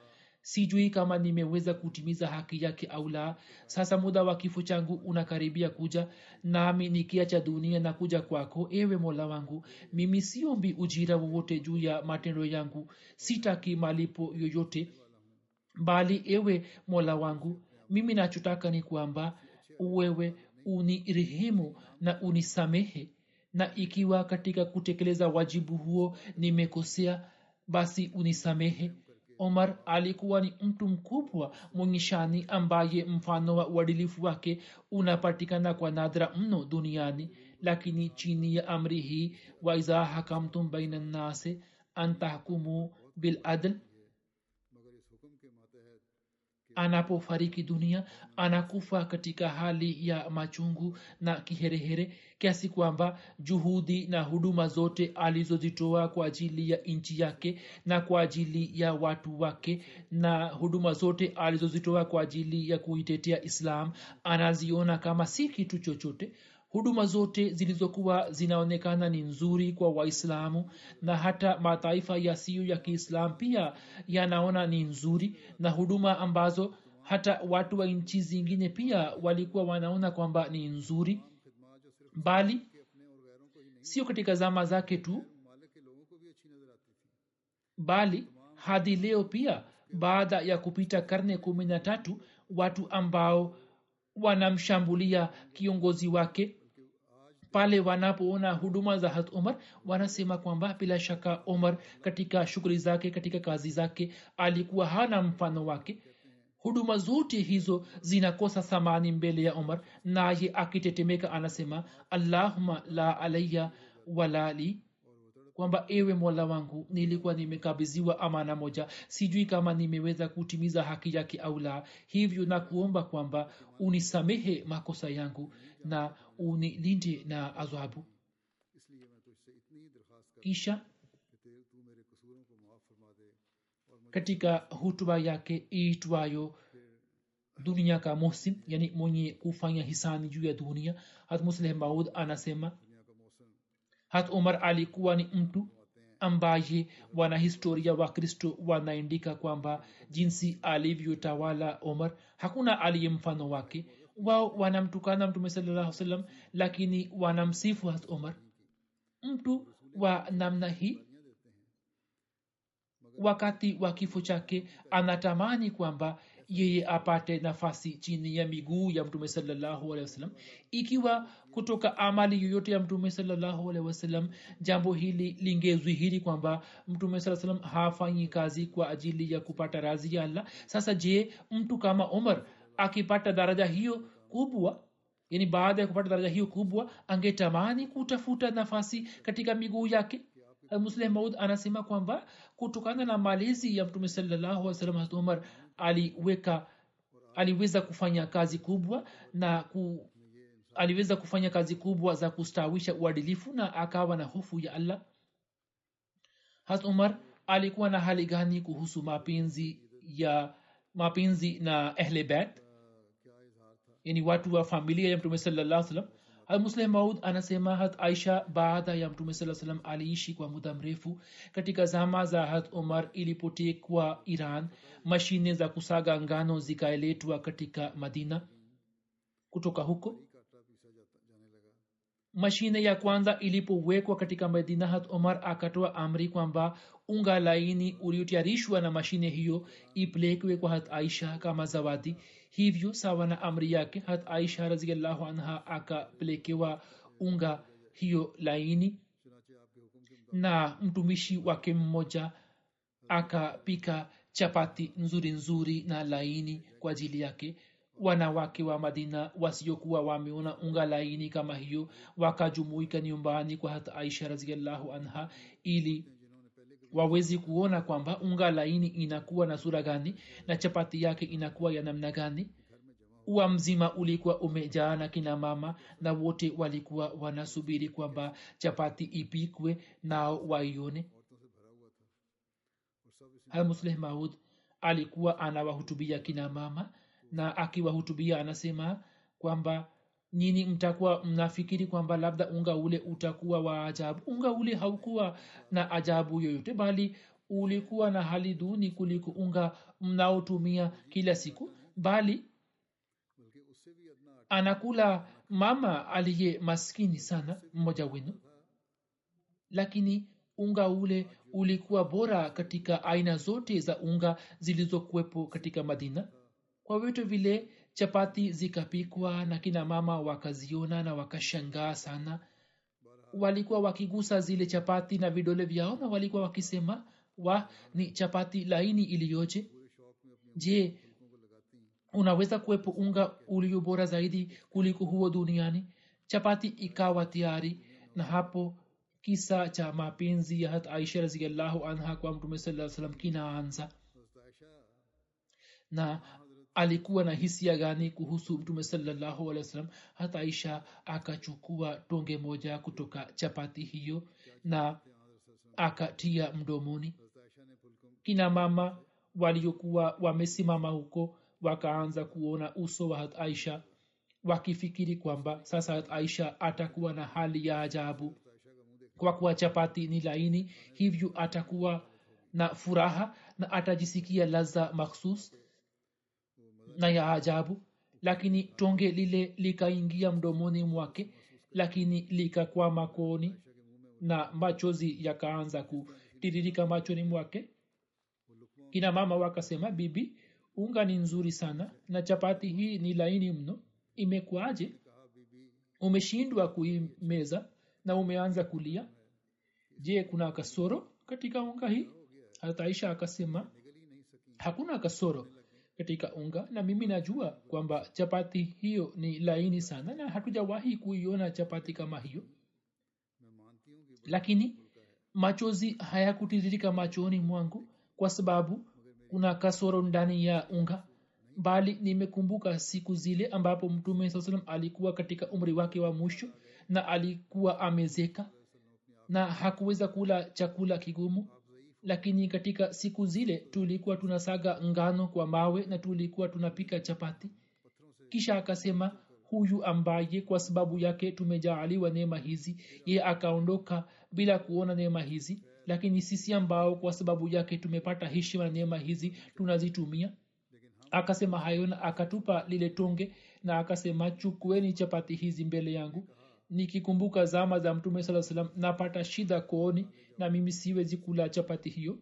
sijui kama nimeweza kutimiza haki yake au la. Sasa muda wa kifo changu unakaribia kuja nami nikiacha dunia na kuja kwako ewe mola wangu. Mimi siombi ujira wowote juu ya matendo yangu. Sitaki malipo yoyote bali ewe mola wangu mimi nachotaka ni kwamba wewe unirehemu na unisamehe. Na ikiwa katika kutekeleza wajibu huo nimekosea basi unisamehe omar alikuwa ni mtu mkubwa mwenye shani ambaye mfano wa uadilifu wake unapatikana kwa nadra mno duniani. Lakini chini ya amri hii waiza hakamtum baina nnase antahkumu biladl anapofariki dunia anakufa katika hali ya machungu na kiherehere kiasi kwamba juhudi na huduma zote alizozitoa kwa ajili ya nchi yake na kwa ajili ya watu wake na huduma zote alizozitoa kwa ajili ya kuitetea islam anaziona kama si kitu chochote huduma zote zilizokuwa zinaonekana ni nzuri kwa waislamu na hata mataifa yasiyo ya kiislam pia yanaona ni nzuri na huduma ambazo hata watu wa nchi zingine pia walikuwa wanaona kwamba ni nzuri. Bali sio katika zama zake tu bali hadi leo pia baada ya kupita karne kumi na tatu watu ambao wanamshambulia kiongozi wake. Pale wanapoona huduma za hat umar wanasema kwamba bila shaka umar katika shughuli zake katika kazi zake alikuwa hana mfano wake. Huduma zote hizo zinakosa thamani mbele ya umar naye akitetemeka anasema allahuma la alaya walali kwamba ewe mola wangu nilikuwa nimekabiziwa amana moja. Sijui kama nimeweza kutimiza haki yake au la. Hivyo nakuomba kwamba unisamehe makosa yangu na unilinde na adhabu. Kisha katika hutuba yake iitwayo dunia ka muhsin yani mwenye kufanya hisani juu ya dunia hatmuslehmaud anasema hat umar alikuwa ni mtu ambaye wanahistoria wa kristo wanaandika kwamba jinsi alivyotawala omar hakuna aliye mfano wake. Wao wanamtukana mtume salallahu salam lakini wanamsifu hat omar. Mtu wa namna hii wakati wa kifo chake anatamani kwamba yeye apate nafasi chini ya miguu ya mtume salallahu alehi wasallam. Ikiwa kutoka amali yoyote ya mtume salallahu alehi wasallam jambo hili lingezwihiri kwamba mtume saa salam hafanyi kazi kwa ajili ya kupata razi ya allah. Sasa je mtu kama omar akipata daraja hiyo kubwa yani baada ya kupata daraja hiyo kubwa angetamani kutafuta nafasi katika miguu yake? Maud anasema kwamba kutokana na malezi ya mtume salallahu salam hat umar aliweka aliweza kufanya kazi kubwa na ku, aliweza kufanya kazi kubwa za kustawisha uadilifu na akawa na hofu ya allah. Has umar alikuwa na hali gani kuhusu mapenzi ya mapenzi na ehlebet yani watu wa familia ya mtume salaa salam muslim maud anasema hat aisha baada ya mtume saa salam aliishi kwa muda mrefu katika zama za hat umar ilipotekwa iran mashine za kusaga ngano zikaeletwa katika madina. Kutoka huko mashine ya kwanza ilipowekwa katika madina hat omar akatoa amri kwamba unga laini uliotayarishwa na mashine hiyo ipelekwe kwa hat aisha kama zawadi. Hivyo sawa na amri yake hat aisha raziallahu anha akapelekewa unga hiyo laini na mtumishi wake mmoja akapika chapati nzuri nzuri na laini kwa ajili yake. Wanawake wa madina wasiokuwa wameona unga laini kama hiyo wakajumuika nyumbani kwa hata aisha raziallahu anha ili wawezi kuona kwamba unga laini inakuwa na sura gani na chapati yake inakuwa ya namna gani. Ua mzima ulikuwa umejaana kina mama na wote walikuwa wanasubiri kwamba chapati ipikwe nao waione. Almusleh maud alikuwa anawahutubia kina mama na akiwahutubia anasema kwamba nyini mtakuwa mnafikiri kwamba labda unga ule utakuwa wa ajabu? Unga ule haukuwa na ajabu yoyote bali ulikuwa na hali duni kuliko unga mnaotumia kila siku bali anakula mama aliye maskini sana mmoja wenu. Lakini unga ule ulikuwa bora katika aina zote za unga zilizokuwepo katika madina. Kwa vyote vile chapati zikapikwa na kina mama wakaziona na wakashangaa sana. Walikuwa wakigusa zile chapati na vidole vyao na walikuwa wakisema wa ni chapati laini iliyoje? Je unaweza kuwepo unga ulio bora zaidi kuliko huo duniani? Chapati ikawa tayari. Na hapo kisa cha mapenzi ya hat aisha raziallahu anha kwa mtume saa salam kinaanza. Na alikuwa na hisia gani kuhusu mtume salallahu alehi wa sallam hata aisha akachukua tonge moja kutoka chapati hiyo na akatia mdomoni. Kina mama waliokuwa wamesimama huko wakaanza kuona uso wa hat aisha wakifikiri kwamba sasa hat aisha atakuwa na hali ya ajabu. Kwa kuwa chapati ni laini hivyo atakuwa na furaha na atajisikia laza makhsus na ya ajabu lakini tonge lile likaingia mdomoni mwake lakini likakwama kooni na machozi yakaanza kutiririka machoni mwake. Kina mama wakasema bibi unga ni nzuri sana na chapati hii ni laini mno. Imekwaje umeshindwa kuimeza na umeanza kulia? Je kuna kasoro katika unga hii? Hata aisha akasema hakuna kasoro katika unga na mimi najua kwamba chapati hiyo ni laini sana na hatujawahi kuiona chapati kama hiyo. Lakini machozi hayakutiririka machoni mwangu kwa sababu kuna kasoro ndani ya unga bali nimekumbuka siku zile ambapo mtume saa salam alikuwa katika umri wake wa mwisho na alikuwa amezeka na hakuweza kula chakula kigumu lakini katika siku zile tulikuwa tunasaga ngano kwa mawe na tulikuwa tunapika chapati. Kisha akasema huyu ambaye kwa sababu yake tumejaaliwa neema hizi ye akaondoka bila kuona neema hizi. Lakini sisi ambao kwa sababu yake tumepata heshima na neema hizi tunazitumia. Akasema hayo na akatupa lile tonge na akasema chukueni chapati hizi mbele yangu. Nikikumbuka zama za mtume saa salam napata shida kooni na mimi siwezi kula chapati hiyo.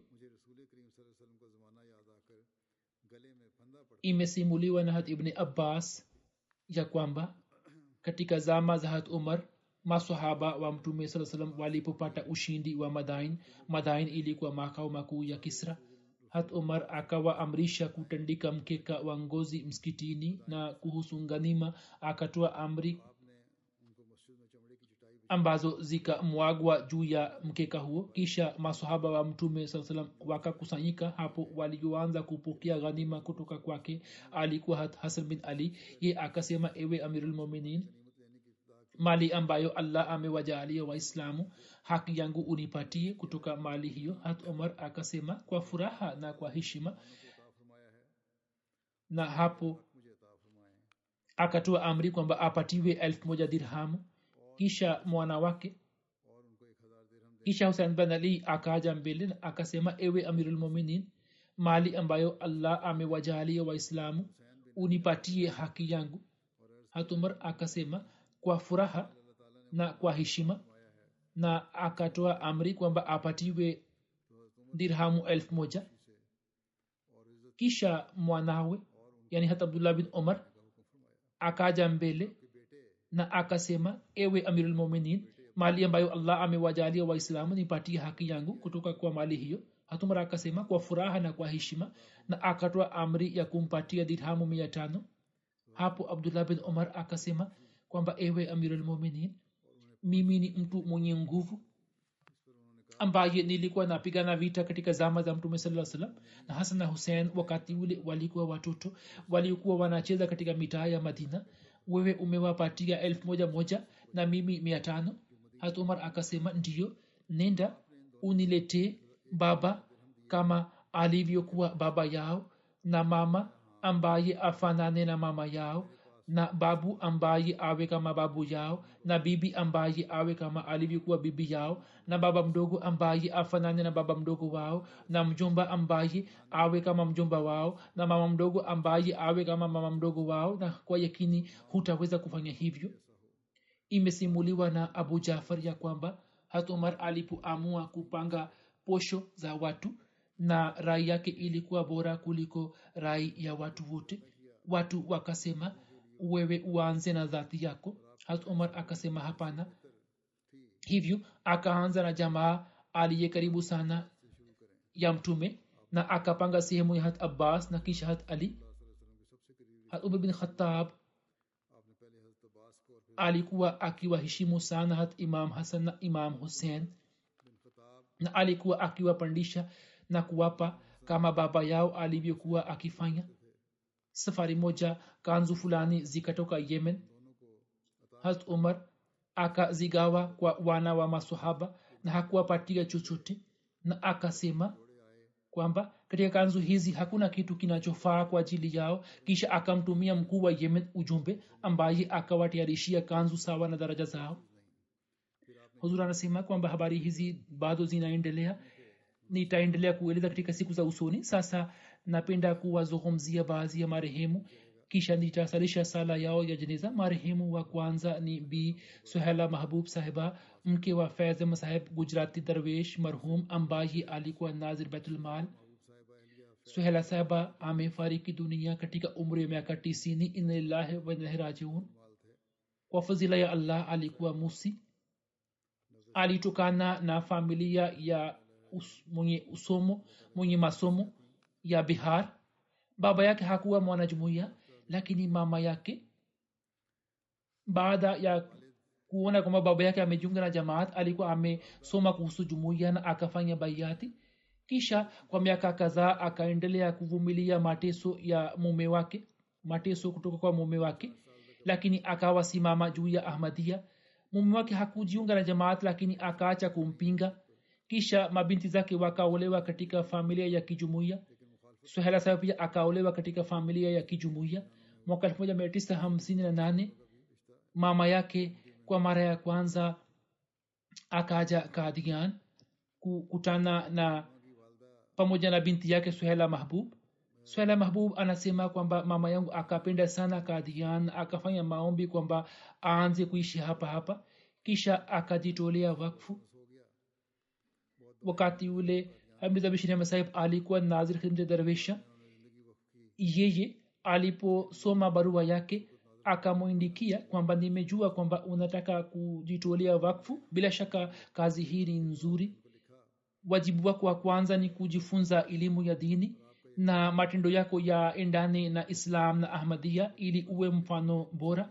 imesimuliwa na hat ibni abbas ya kwamba katika zama za hat umar masahaba wa mtume saa salam walipopata ushindi wa madain madain ilikuwa makao makuu ya kisra hat umar akawaamrisha kutandika mkeka wa ngozi msikitini na kuhusu nganima akatoa amri ambazo zikamwagwa juu ya mkeka huo. Kisha masahaba wa mtume saa salam wakakusanyika hapo walioanza kupokea ghanima kutoka kwake alikuwa hasan bin ali. Ye akasema ewe amirulmuminin mali ambayo allah amewajalia waislamu haki yangu unipatie kutoka mali hiyo. Hat omar akasema kwa furaha na kwa heshima. Na hapo akatoa amri kwamba apatiwe elfu moja dirhamu kisha mwana wake kisha husein bin ali akaja mbele akasema ewe amirulmuminin mali ambayo allah amewajalia waislamu unipatie haki yangu. Hatumar akasema kwa furaha na kwa heshima na akatoa amri kwamba apatiwe dirhamu elfu moja. Kisha mwanawe yani hata abdullah bin omar akaja mbele na akasema ewe amirulmuminin mali ambayo allah amewajalia waislamu nipatie haki yangu kutoka kwa mali hiyo. Hatumara akasema kwa furaha na kwa heshima na akatoa amri ya kumpatia dirhamu mia tano. Hapo abdullah bin omar akasema kwamba ewe amirulmuminin mimi ni mtu mwenye nguvu ambaye nilikuwa napigana vita katika zama za mtume saa salam na hasan na husein wakati ule walikuwa watoto waliokuwa wanacheza katika mitaa ya madina wewe umewapatia elfu moja moja na mimi mia tano? Hat umar akasema ndiyo nenda uniletee baba kama alivyokuwa baba yao na mama ambaye afanane na mama yao na babu ambaye awe kama babu yao na bibi ambaye awe kama alivyokuwa bibi yao na baba mdogo ambaye afanane na baba mdogo wao na mjomba ambaye awe kama mjomba wao na mama mdogo ambaye awe kama mama mdogo wao na kwa yakini hutaweza kufanya hivyo. Imesimuliwa na abu jafar ya kwamba hat umar alipoamua kupanga posho za watu na rai yake ilikuwa bora kuliko rai ya watu wote watu wakasema wewe uanze na dhati yako. Harat umar akasema hapana. Hivyo akaanza na jamaa aliye karibu sana ya mtume na akapanga sehemu ya hat abbas na kisha hat ali. Hat umar bin khatab alikuwa akiwaheshimu sana hat imam hasan na imam hussein na alikuwa akiwapandisha na kuwapa kama baba yao alivyokuwa akifanya safari moja kanzu fulani zikatoka yemen hat umar akazigawa kwa wana wa masahaba na hakuwapatia chochote na akasema kwamba katika kanzu hizi hakuna kitu kinachofaa kwa ajili yao kisha akamtumia mkuu wa yemen ujumbe ambaye akawatayarishia kanzu sawa na daraja zao huzur anasema kwamba habari hizi bado zinaendelea nitaendelea kueleza katika siku za usoni. Sasa napenda kuwazungumzia baadhi ya marehemu. Kisha nitasalisha sala yao ya jeneza. Marehemu wa kwanza ni b. Suhela mahbub sahiba mke wa faiz saheb gujarati darwesh marhum ambaye alikuwa nazir baitulmal suhela sahiba amefariki dunia katika umri wa miaka tisini. Inalillahi wainalahi rajiun. Kwa fadhila ya allah alikuwa musi. Alitokana na familia ya mwenye usomo mwenye masomo ya bihar. Baba yake hakuwa mwanajumuia lakini mama yake baada ya kuona kwamba baba yake amejiunga na jamaat alikuwa amesoma kuhusu jumuiya na akafanya baiati kisha kwa miaka kadhaa akaendelea kuvumilia mateso ya mume wake mateso kutoka kwa mume wake lakini akawa juu ya ahmadia mume wake hakujiunga na jamaat lakini akaacha kumpinga kisha mabinti zake wakaolewa katika familia ya kijumuiya. Suhela saheb pia akaolewa katika familia ya kijumuiya. Mwaka 1958 mama yake kwa mara ya kwanza akaja kadian kukutana na pamoja na binti yake suhela mahbub. Suhela mahbub anasema kwamba mama yangu akapenda sana kadian akafanya maombi kwamba aanze kuishi hapa hapa. Kisha akajitolea wakfu wakati ule hamza bishirama sahib alikuwa nazir khidmte darwesha yeye aliposoma barua yake akamwindikia kwamba nimejua kwamba unataka kujitolea wakfu. Bila shaka kazi hii ni nzuri. Wajibu wako wa kwanza ni kujifunza elimu ya dini na matendo yako ya endane na islam na ahmadia ili uwe mfano bora.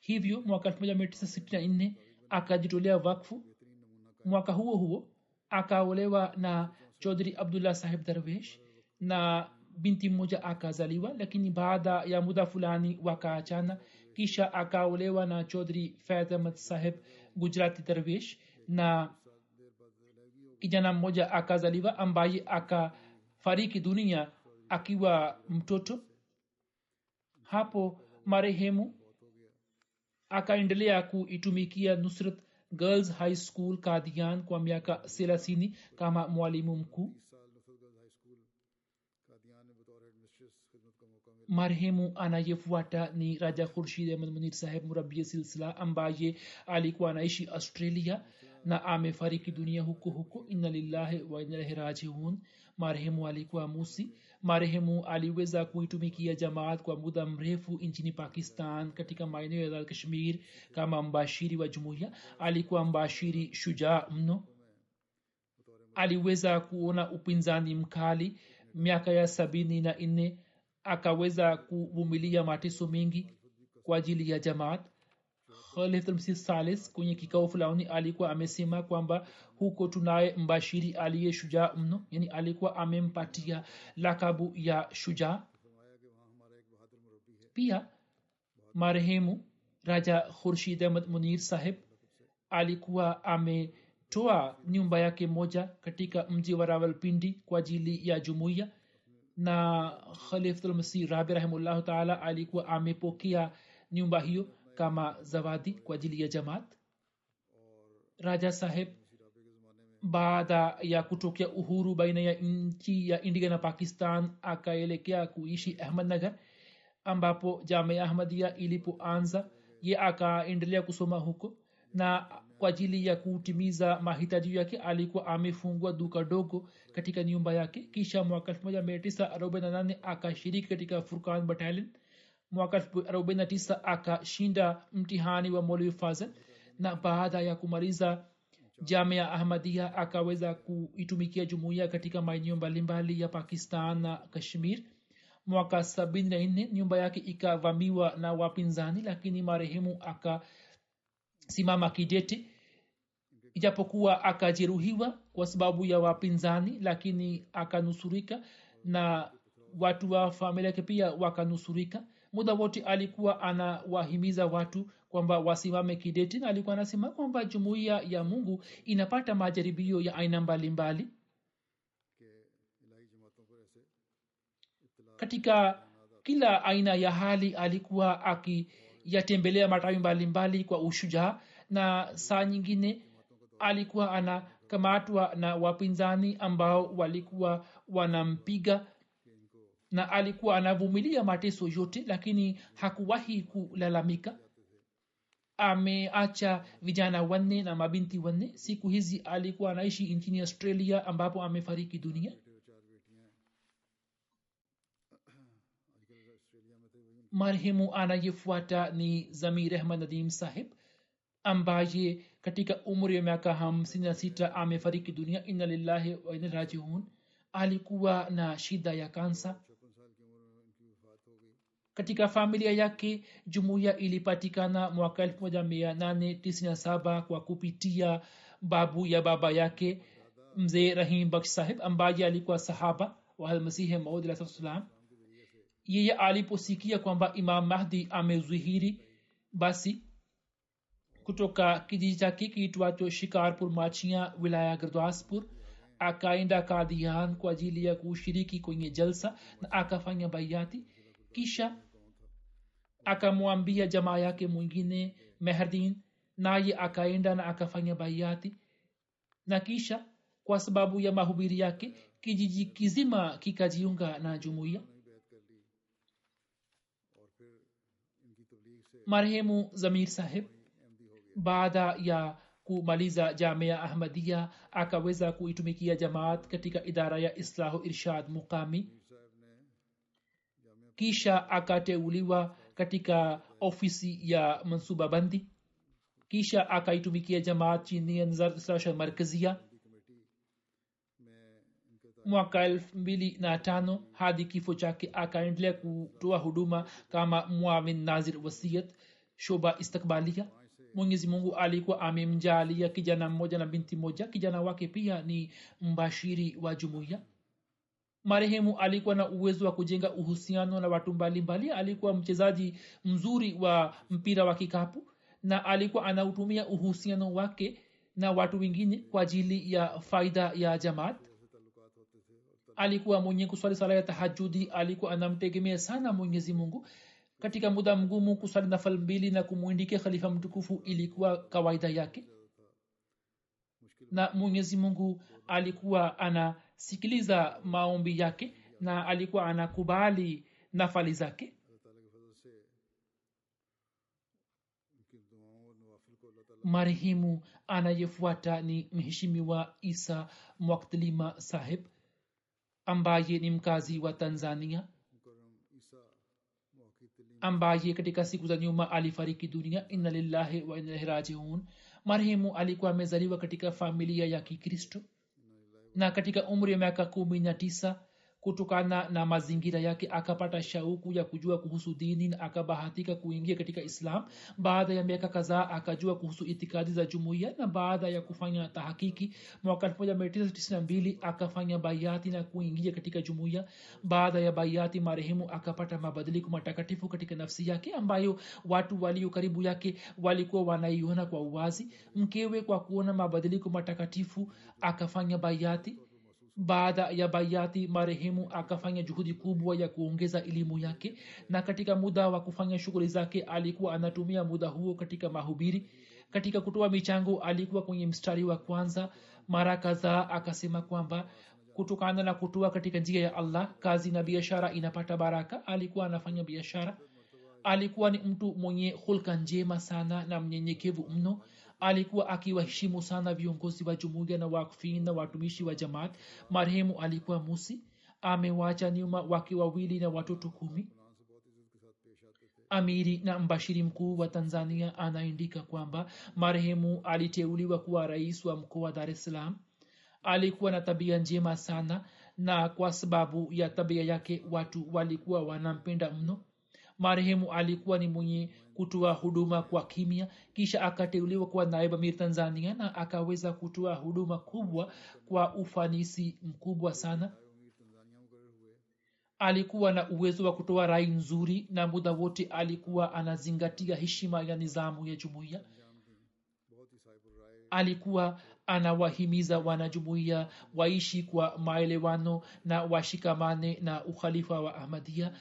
Hivyo mwaka 1964 akajitolea wakfu. Mwaka huo huo akaolewa na chodhri abdullah sahib darwesh na binti mmoja akazaliwa lakini baada ya muda fulani wakaachana. Kisha akaolewa na chodhri faiz ahmad saheb gujarati darwesh na kijana mmoja akazaliwa ambaye akafariki dunia akiwa mtoto. Hapo marehemu akaendelea kuitumikia nusrat girls high school kadian kwa miaka thelathini kama mwalimu mkuu. Marehemu anayefuata ni raja khurshid ahmed munir saheb murabia silsila ambaye alikuwa anaishi australia na amefariki dunia huko huko. Inna lillahi wa inna ilaihi rajiun. Marehemu alikuwa musi marehemu aliweza kuitumikia jamaat kwa muda mrefu nchini pakistan katika maeneo ya kashmir kama mbashiri wa jumuiya. Alikuwa mbashiri shujaa mno. Aliweza kuona upinzani mkali miaka ya sabini na nne. Akaweza kuvumilia mateso mengi kwa ajili ya jamaat khalifmsi salis kwenye kikao fulani alikuwa amesema kwamba huko tunaye mbashiri aliye shujaa mno yani alikuwa amempatia lakabu ya shujaa. Pia marehemu raja khurshid ahmad munir saheb alikuwa ametoa nyumba yake moja katika mji wa rawalpindi kwa ajili ya jumuiya. Na khalifatulmasih rabi rahimullahu taala alikuwa amepokea nyumba hiyo kama zawadi kwa ajili ya jamaat. Raja saheb baada ya kutokea uhuru baina ya nchi ya india na pakistan akaelekea kuishi ahmadnagar ambapo jamia ahmadia ilipoanza ye akaendelea kusoma huko na kwa ajili ya kutimiza mahitaji yake alikuwa amefungua duka dogo katika nyumba yake. Kisha mwaka 1948 akashiriki katika furkan battalion mwaka 49 akashinda mtihani wa molwi fazl na baada ya kumaliza jamia ahmadia akaweza kuitumikia jumuiya katika maeneo mbalimbali ya pakistan na kashmir. Mwaka 74 nyumba yake ikavamiwa na wapinzani lakini marehemu akasimama kidete. Ijapokuwa akajeruhiwa kwa sababu ya wapinzani lakini akanusurika na watu wa familia yake pia wakanusurika muda wote alikuwa anawahimiza watu kwamba wasimame kidete na alikuwa anasema kwamba jumuiya ya mungu inapata majaribio ya aina mbalimbali mbali. katika kila aina ya hali alikuwa akiyatembelea matawi mbalimbali kwa ushujaa na saa nyingine alikuwa anakamatwa na wapinzani ambao walikuwa wanampiga na alikuwa anavumilia mateso yote lakini hakuwahi kulalamika. Ameacha vijana wanne na mabinti wanne. Siku hizi alikuwa anaishi nchini australia ambapo amefariki dunia. Marehemu anayefuata ni zamir ahmad nadim sahib ambaye katika umri wa miaka hamsini na sita amefariki dunia. Inna lillahi wa alikuwa na shida ya kansa katika familia yake jumuiya ilipatikana mwaka 1897 kwa kupitia babu ya baba yake mzee rahim baksh sahib ambaye alikuwa sahaba wa almasihi maudsalam yeye aliposikia kwamba imam mahdi amezwihiri basi kutoka kijiji chake kiitwacho shikarpur machia wilaya gurdwaspur akaenda kadian kwa ajili ya kushiriki kwenye jalsa na akafanya baiati kisha akamwambia jamaa yake mwingine mehrdin naye akaenda na akafanya baiati na kisha kwa sababu ya mahubiri yake kijiji kizima kikajiunga na jumuiya. Marehemu zamir saheb baada ya kumaliza jamia ahmadia akaweza kuitumikia jamaat katika idara ya islahu irshad mukami kisha akateuliwa katika ofisi ya mansuba bandi kisha akaitumikia jamaat chini ya nizar markazia. Mwaka elfu mbili na tano hadi kifo chake akaendelea kutoa huduma kama mwawin nazir wasiyat shoba istikbalia mwenyezi mungu alikuwa amemjalia kijana mmoja na binti moja kijana wake pia ni mbashiri wa jumuiya marehemu alikuwa na uwezo wa kujenga uhusiano na watu mbalimbali mbali. alikuwa mchezaji mzuri wa mpira wa kikapu na alikuwa anautumia uhusiano wake na watu wengine kwa ajili ya faida ya jamaat alikuwa mwenye kuswali sala ya tahajudi alikuwa anamtegemea sana mwenyezi mungu katika muda mgumu kusali nafal mbili na kumwindikia khalifa mtukufu ilikuwa kawaida yake na mwenyezi mungu alikuwa anasikiliza maombi yake na alikuwa anakubali nafali zake. Marehemu anayefuata ni mheshimiwa isa mwaktlima saheb ambaye ni mkazi wa tanzania ambaye katika siku za nyuma alifariki dunia. Inna lillahi wa inna rajiun. Marehemu alikuwa amezaliwa katika familia ya kikristo na katika umri wa miaka kumi na tisa kutokana na mazingira yake akapata shauku ya kujua kuhusu dini na akabahatika kuingia katika islam. Baada ya miaka kadhaa akajua kuhusu itikadi za jumuiya na baada ya kufanya tahakiki mwaka 1992 akafanya baiati na kuingia katika jumuiya. Baada ya baiati marehemu akapata mabadiliko matakatifu katika nafsi yake ambayo watu walio karibu yake walikuwa wanaiona kwa uwazi. Mkewe kwa kuona mabadiliko matakatifu akafanya baiati baada ya bayati marehemu akafanya juhudi kubwa ya kuongeza elimu yake na katika muda wa kufanya shughuli zake alikuwa anatumia muda huo katika mahubiri. Katika kutoa michango alikuwa kwenye mstari wa kwanza. Mara kadhaa akasema kwamba kutokana na kutoa katika njia ya allah kazi na biashara inapata baraka. Alikuwa anafanya biashara. Alikuwa ni mtu mwenye hulka njema sana na mnyenyekevu mno alikuwa akiwaheshimu sana viongozi wa jumuiya na wakfin na watumishi wa jamaat. Marehemu alikuwa musi. Amewacha nyuma wake wawili na watoto kumi. Amiri na mbashiri mkuu wa tanzania anaandika kwamba marehemu aliteuliwa kuwa rais wa mkoa wa dar es salaam. Alikuwa na tabia njema sana na kwa sababu ya tabia yake watu walikuwa wanampenda mno. Marehemu alikuwa ni mwenye kutoa huduma kwa kimya kisha akateuliwa kuwa naib amir tanzania na akaweza kutoa huduma kubwa kwa ufanisi mkubwa sana. Alikuwa na uwezo wa kutoa rai nzuri na muda wote alikuwa anazingatia heshima ya nizamu ya jumuiya. Alikuwa anawahimiza wanajumuiya waishi kwa maelewano na washikamane na ukhalifa wa ahmadia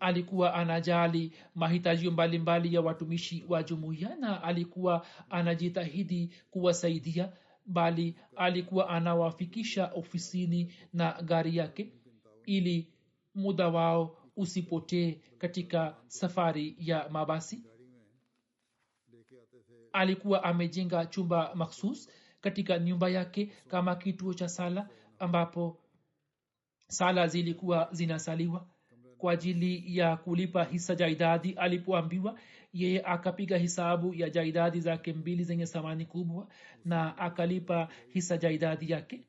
alikuwa anajali mahitajio mbalimbali ya watumishi wa jumuiya na alikuwa anajitahidi kuwasaidia bali alikuwa anawafikisha ofisini na gari yake ili muda wao usipotee katika safari ya mabasi. Alikuwa amejenga chumba maksus katika nyumba yake kama kituo cha sala ambapo sala zilikuwa zinasaliwa kwa ajili ya kulipa hisa jaidadi alipoambiwa yeye akapiga hisabu ya jaidadi zake mbili zenye thamani kubwa na akalipa hisa jaidadi yake.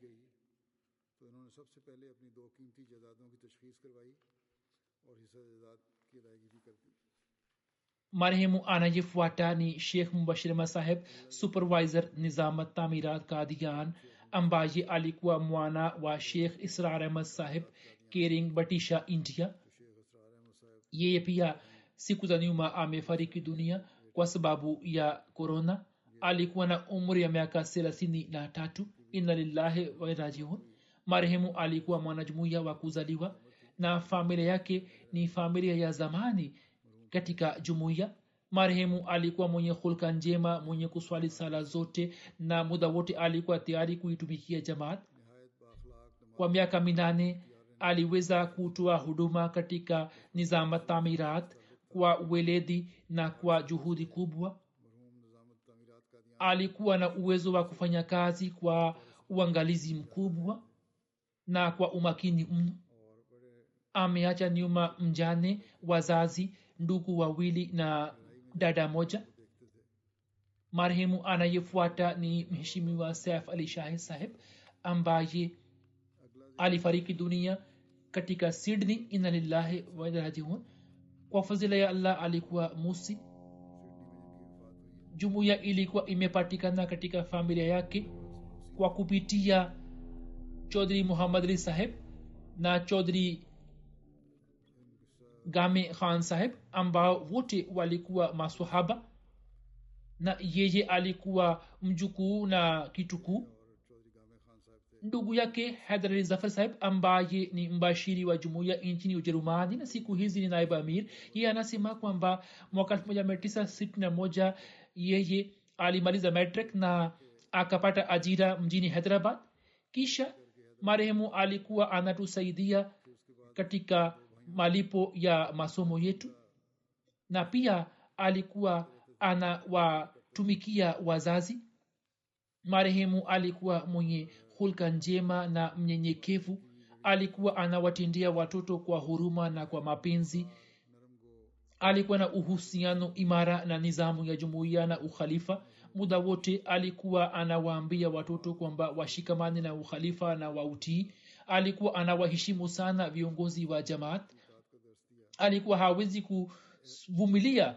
Marehemu anayefuata ni shekh mubashir masaheb supervisor nizamat tamirat kadian ambaye alikuwa mwana wa shekh israr ahmad saheb kering batisha india yeye pia siku za nyuma amefariki dunia kwa sababu ya korona alikuwa na umri ya miaka thelathini na tatu. Inna lillahi warajiun marehemu alikuwa mwanajumuiya wa kuzaliwa na familia yake ni familia ya zamani katika jumuiya. Marehemu alikuwa mwenye hulka njema mwenye kuswali sala zote na muda wote alikuwa tayari kuitumikia jamaat. Kwa miaka minane aliweza kutoa huduma katika nizama tamirat kwa weledi na kwa juhudi kubwa. Alikuwa na uwezo wa kufanya kazi kwa uangalizi mkubwa na kwa umakini mno. Ameacha nyuma mjane wazazi ndugu wawili na dada moja. Marehemu anayefuata ni mheshimiwa saif ali shahid saheb ambaye alifariki dunia katika sydney ina lillahi warajiun kwa fadhila ya allah alikuwa musi. Jumuiya ilikuwa imepatikana katika familia yake kwa kupitia chaudhri muhammad ali saheb na chaudhri game khan saheb ambao wote walikuwa masahaba na yeye alikuwa mjukuu na kitukuu ndugu yake haidar zafar saheb ambaye ni mbashiri wa jumuiya nchini ujerumani na siku hizi ni naibu amir yeye anasema kwamba mwaka 1961 yeye alimaliza metric na akapata ajira mjini hyderabad. Kisha marehemu alikuwa anatusaidia katika malipo ya masomo yetu na pia alikuwa anawatumikia wazazi. Marehemu alikuwa mwenye hulka njema na mnyenyekevu alikuwa anawatendea watoto kwa huruma na kwa mapenzi. Alikuwa na uhusiano imara na nizamu ya jumuiya na ukhalifa. Muda wote alikuwa anawaambia watoto kwamba washikamane na ukhalifa na wautii. Alikuwa anawaheshimu sana viongozi wa jamaat. Alikuwa hawezi kuvumilia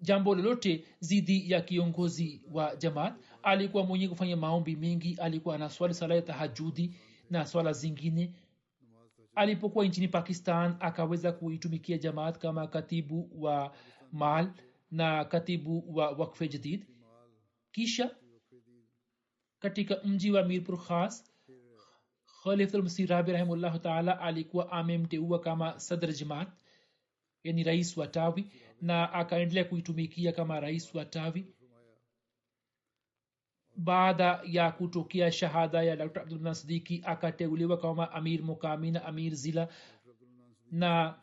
jambo lolote dhidi ya kiongozi wa jamaat alikuwa mwenye kufanya maombi mengi alikuwa anaswali sala ya tahajudi na swala zingine. Alipokuwa nchini pakistan akaweza kuitumikia jamaat kama katibu wa mal na katibu wa wakfe jadid. Kisha katika mji wa mirpur khas khalifulmsih rabi rahimullahu taala alikuwa amemteua kama sadr jamaat yani rais wa tawi na akaendelea kuitumikia kama rais wa tawi baada ya kutokea shahada ya dr. Abdullah sidiki akateuliwa kama amir mukami na amir zila na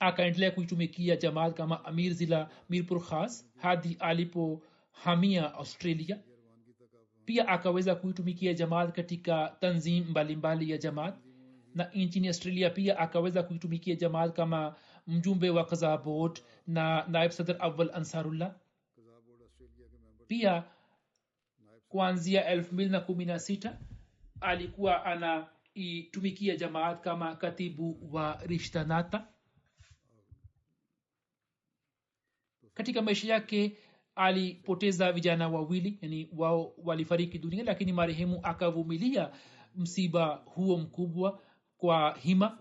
akaendelea kuitumikia jamaat kama amir zila mirpur khas hadi alipohamia australia. Pia akaweza kuitumikia jamaat katika tanzim mbalimbali ya jamaat na nchini australia pia akaweza kuitumikia jamaat kama mjumbe wa kazabot na naib sadr awal ansarullah. Pia kuanzia elfu mbili na kumi na sita alikuwa anaitumikia jamaat kama katibu wa rishtanata katika maisha yake alipoteza vijana wawili yani wao walifariki dunia lakini marehemu akavumilia msiba huo mkubwa kwa hima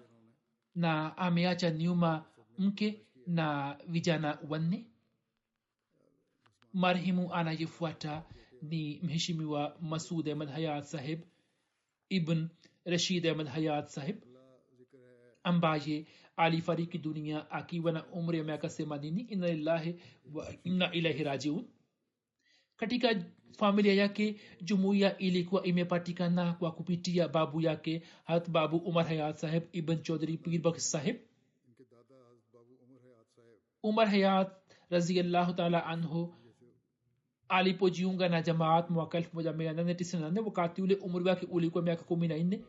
na ameacha nyuma mke na vijana wanne. Marehemu anayefuata ni mheshimiwa masud ahmad hayat sahib ibn rashid ahmad hayat sahib ambaye alifariki dunia akiwa na umri ya miaka themanini. Wa inna ilahi rajiun. Katika familia yake jumuiya ilikuwa imepatikana kwa kupitia babu yake hat babu umar hayat saheb ibn chaudhri pir baksh umar hayat raziallahu taala anhu alipojiunga na jamaat mwaka elfu moja mia nane tisini na nane wakati ule umri wake ulikuwa miaka kumi na nne.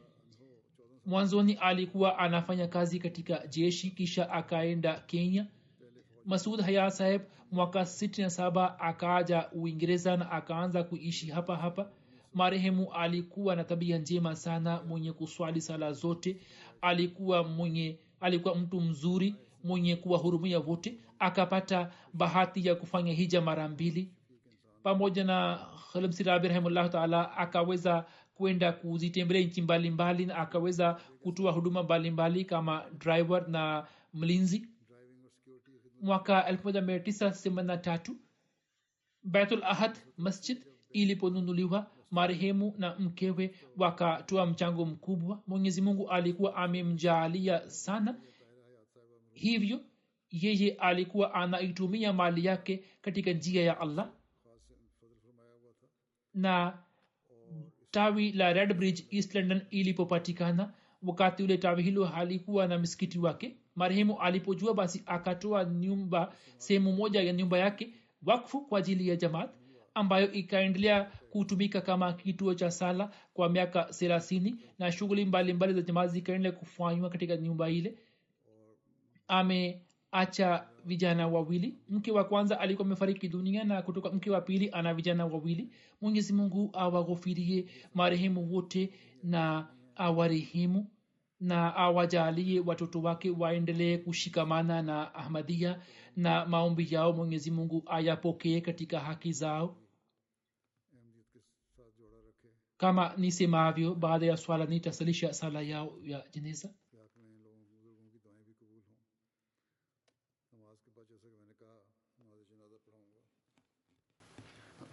Mwanzoni alikuwa anafanya kazi katika jeshi kisha akaenda kenya. Masud haya saheb mwaka 67 akaja uingereza na akaanza kuishi hapa hapa. Marehemu alikuwa na tabia njema sana mwenye kuswali sala zote. Alikuwa mwenye alikuwa mtu mzuri mwenye kuwahurumia wote. Akapata bahati ya kufanya hija mara mbili pamoja na khalimsirabi rahimllahu taala akaweza kwenda kuzitembelea nchi mbalimbali na akaweza kutoa huduma mbalimbali kama driver na mlinzi. Mwaka 1983 baitul ahad masjid iliponunuliwa marehemu na mkewe wakatoa mchango mkubwa. Mwenyezi mungu alikuwa amemjaalia sana. Hivyo yeye alikuwa anaitumia mali yake katika njia ya allah na tawi la red bridge east london ilipopatikana. Wakati ule tawi hilo halikuwa na msikiti wake. Marehemu alipojua basi akatoa nyumba sehemu moja ya nyumba yake wakfu kwa ajili ya jamaat ambayo ikaendelea kutumika kama kituo cha sala kwa miaka thelathini na shughuli mbalimbali za jamaat zikaendelea kufanywa katika nyumba ile. Ameacha vijana wawili. Mke wa kwanza alikuwa amefariki dunia na kutoka mke wa pili ana vijana wawili. Mwenyezi mungu awaghofirie marehemu wote na awarehemu na awajalie watoto wake waendelee kushikamana na ahmadia na maombi yao mwenyezi mungu ayapokee katika haki zao. Kama nisemavyo baada ya swala nitasalisha sala yao ya jeneza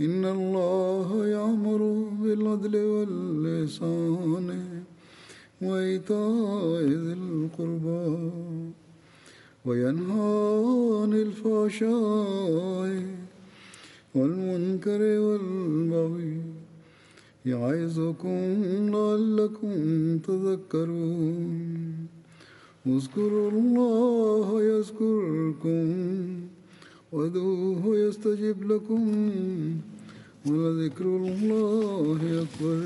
إن الله يأمر بالعدل واللسان وإيتاء ذي القربى وينهى عن الفحشاء والمنكر والبغي يعظكم لعلكم تذكرون اذكروا الله يذكركم وادعوه يستجب لكم ولذكر الله أكبر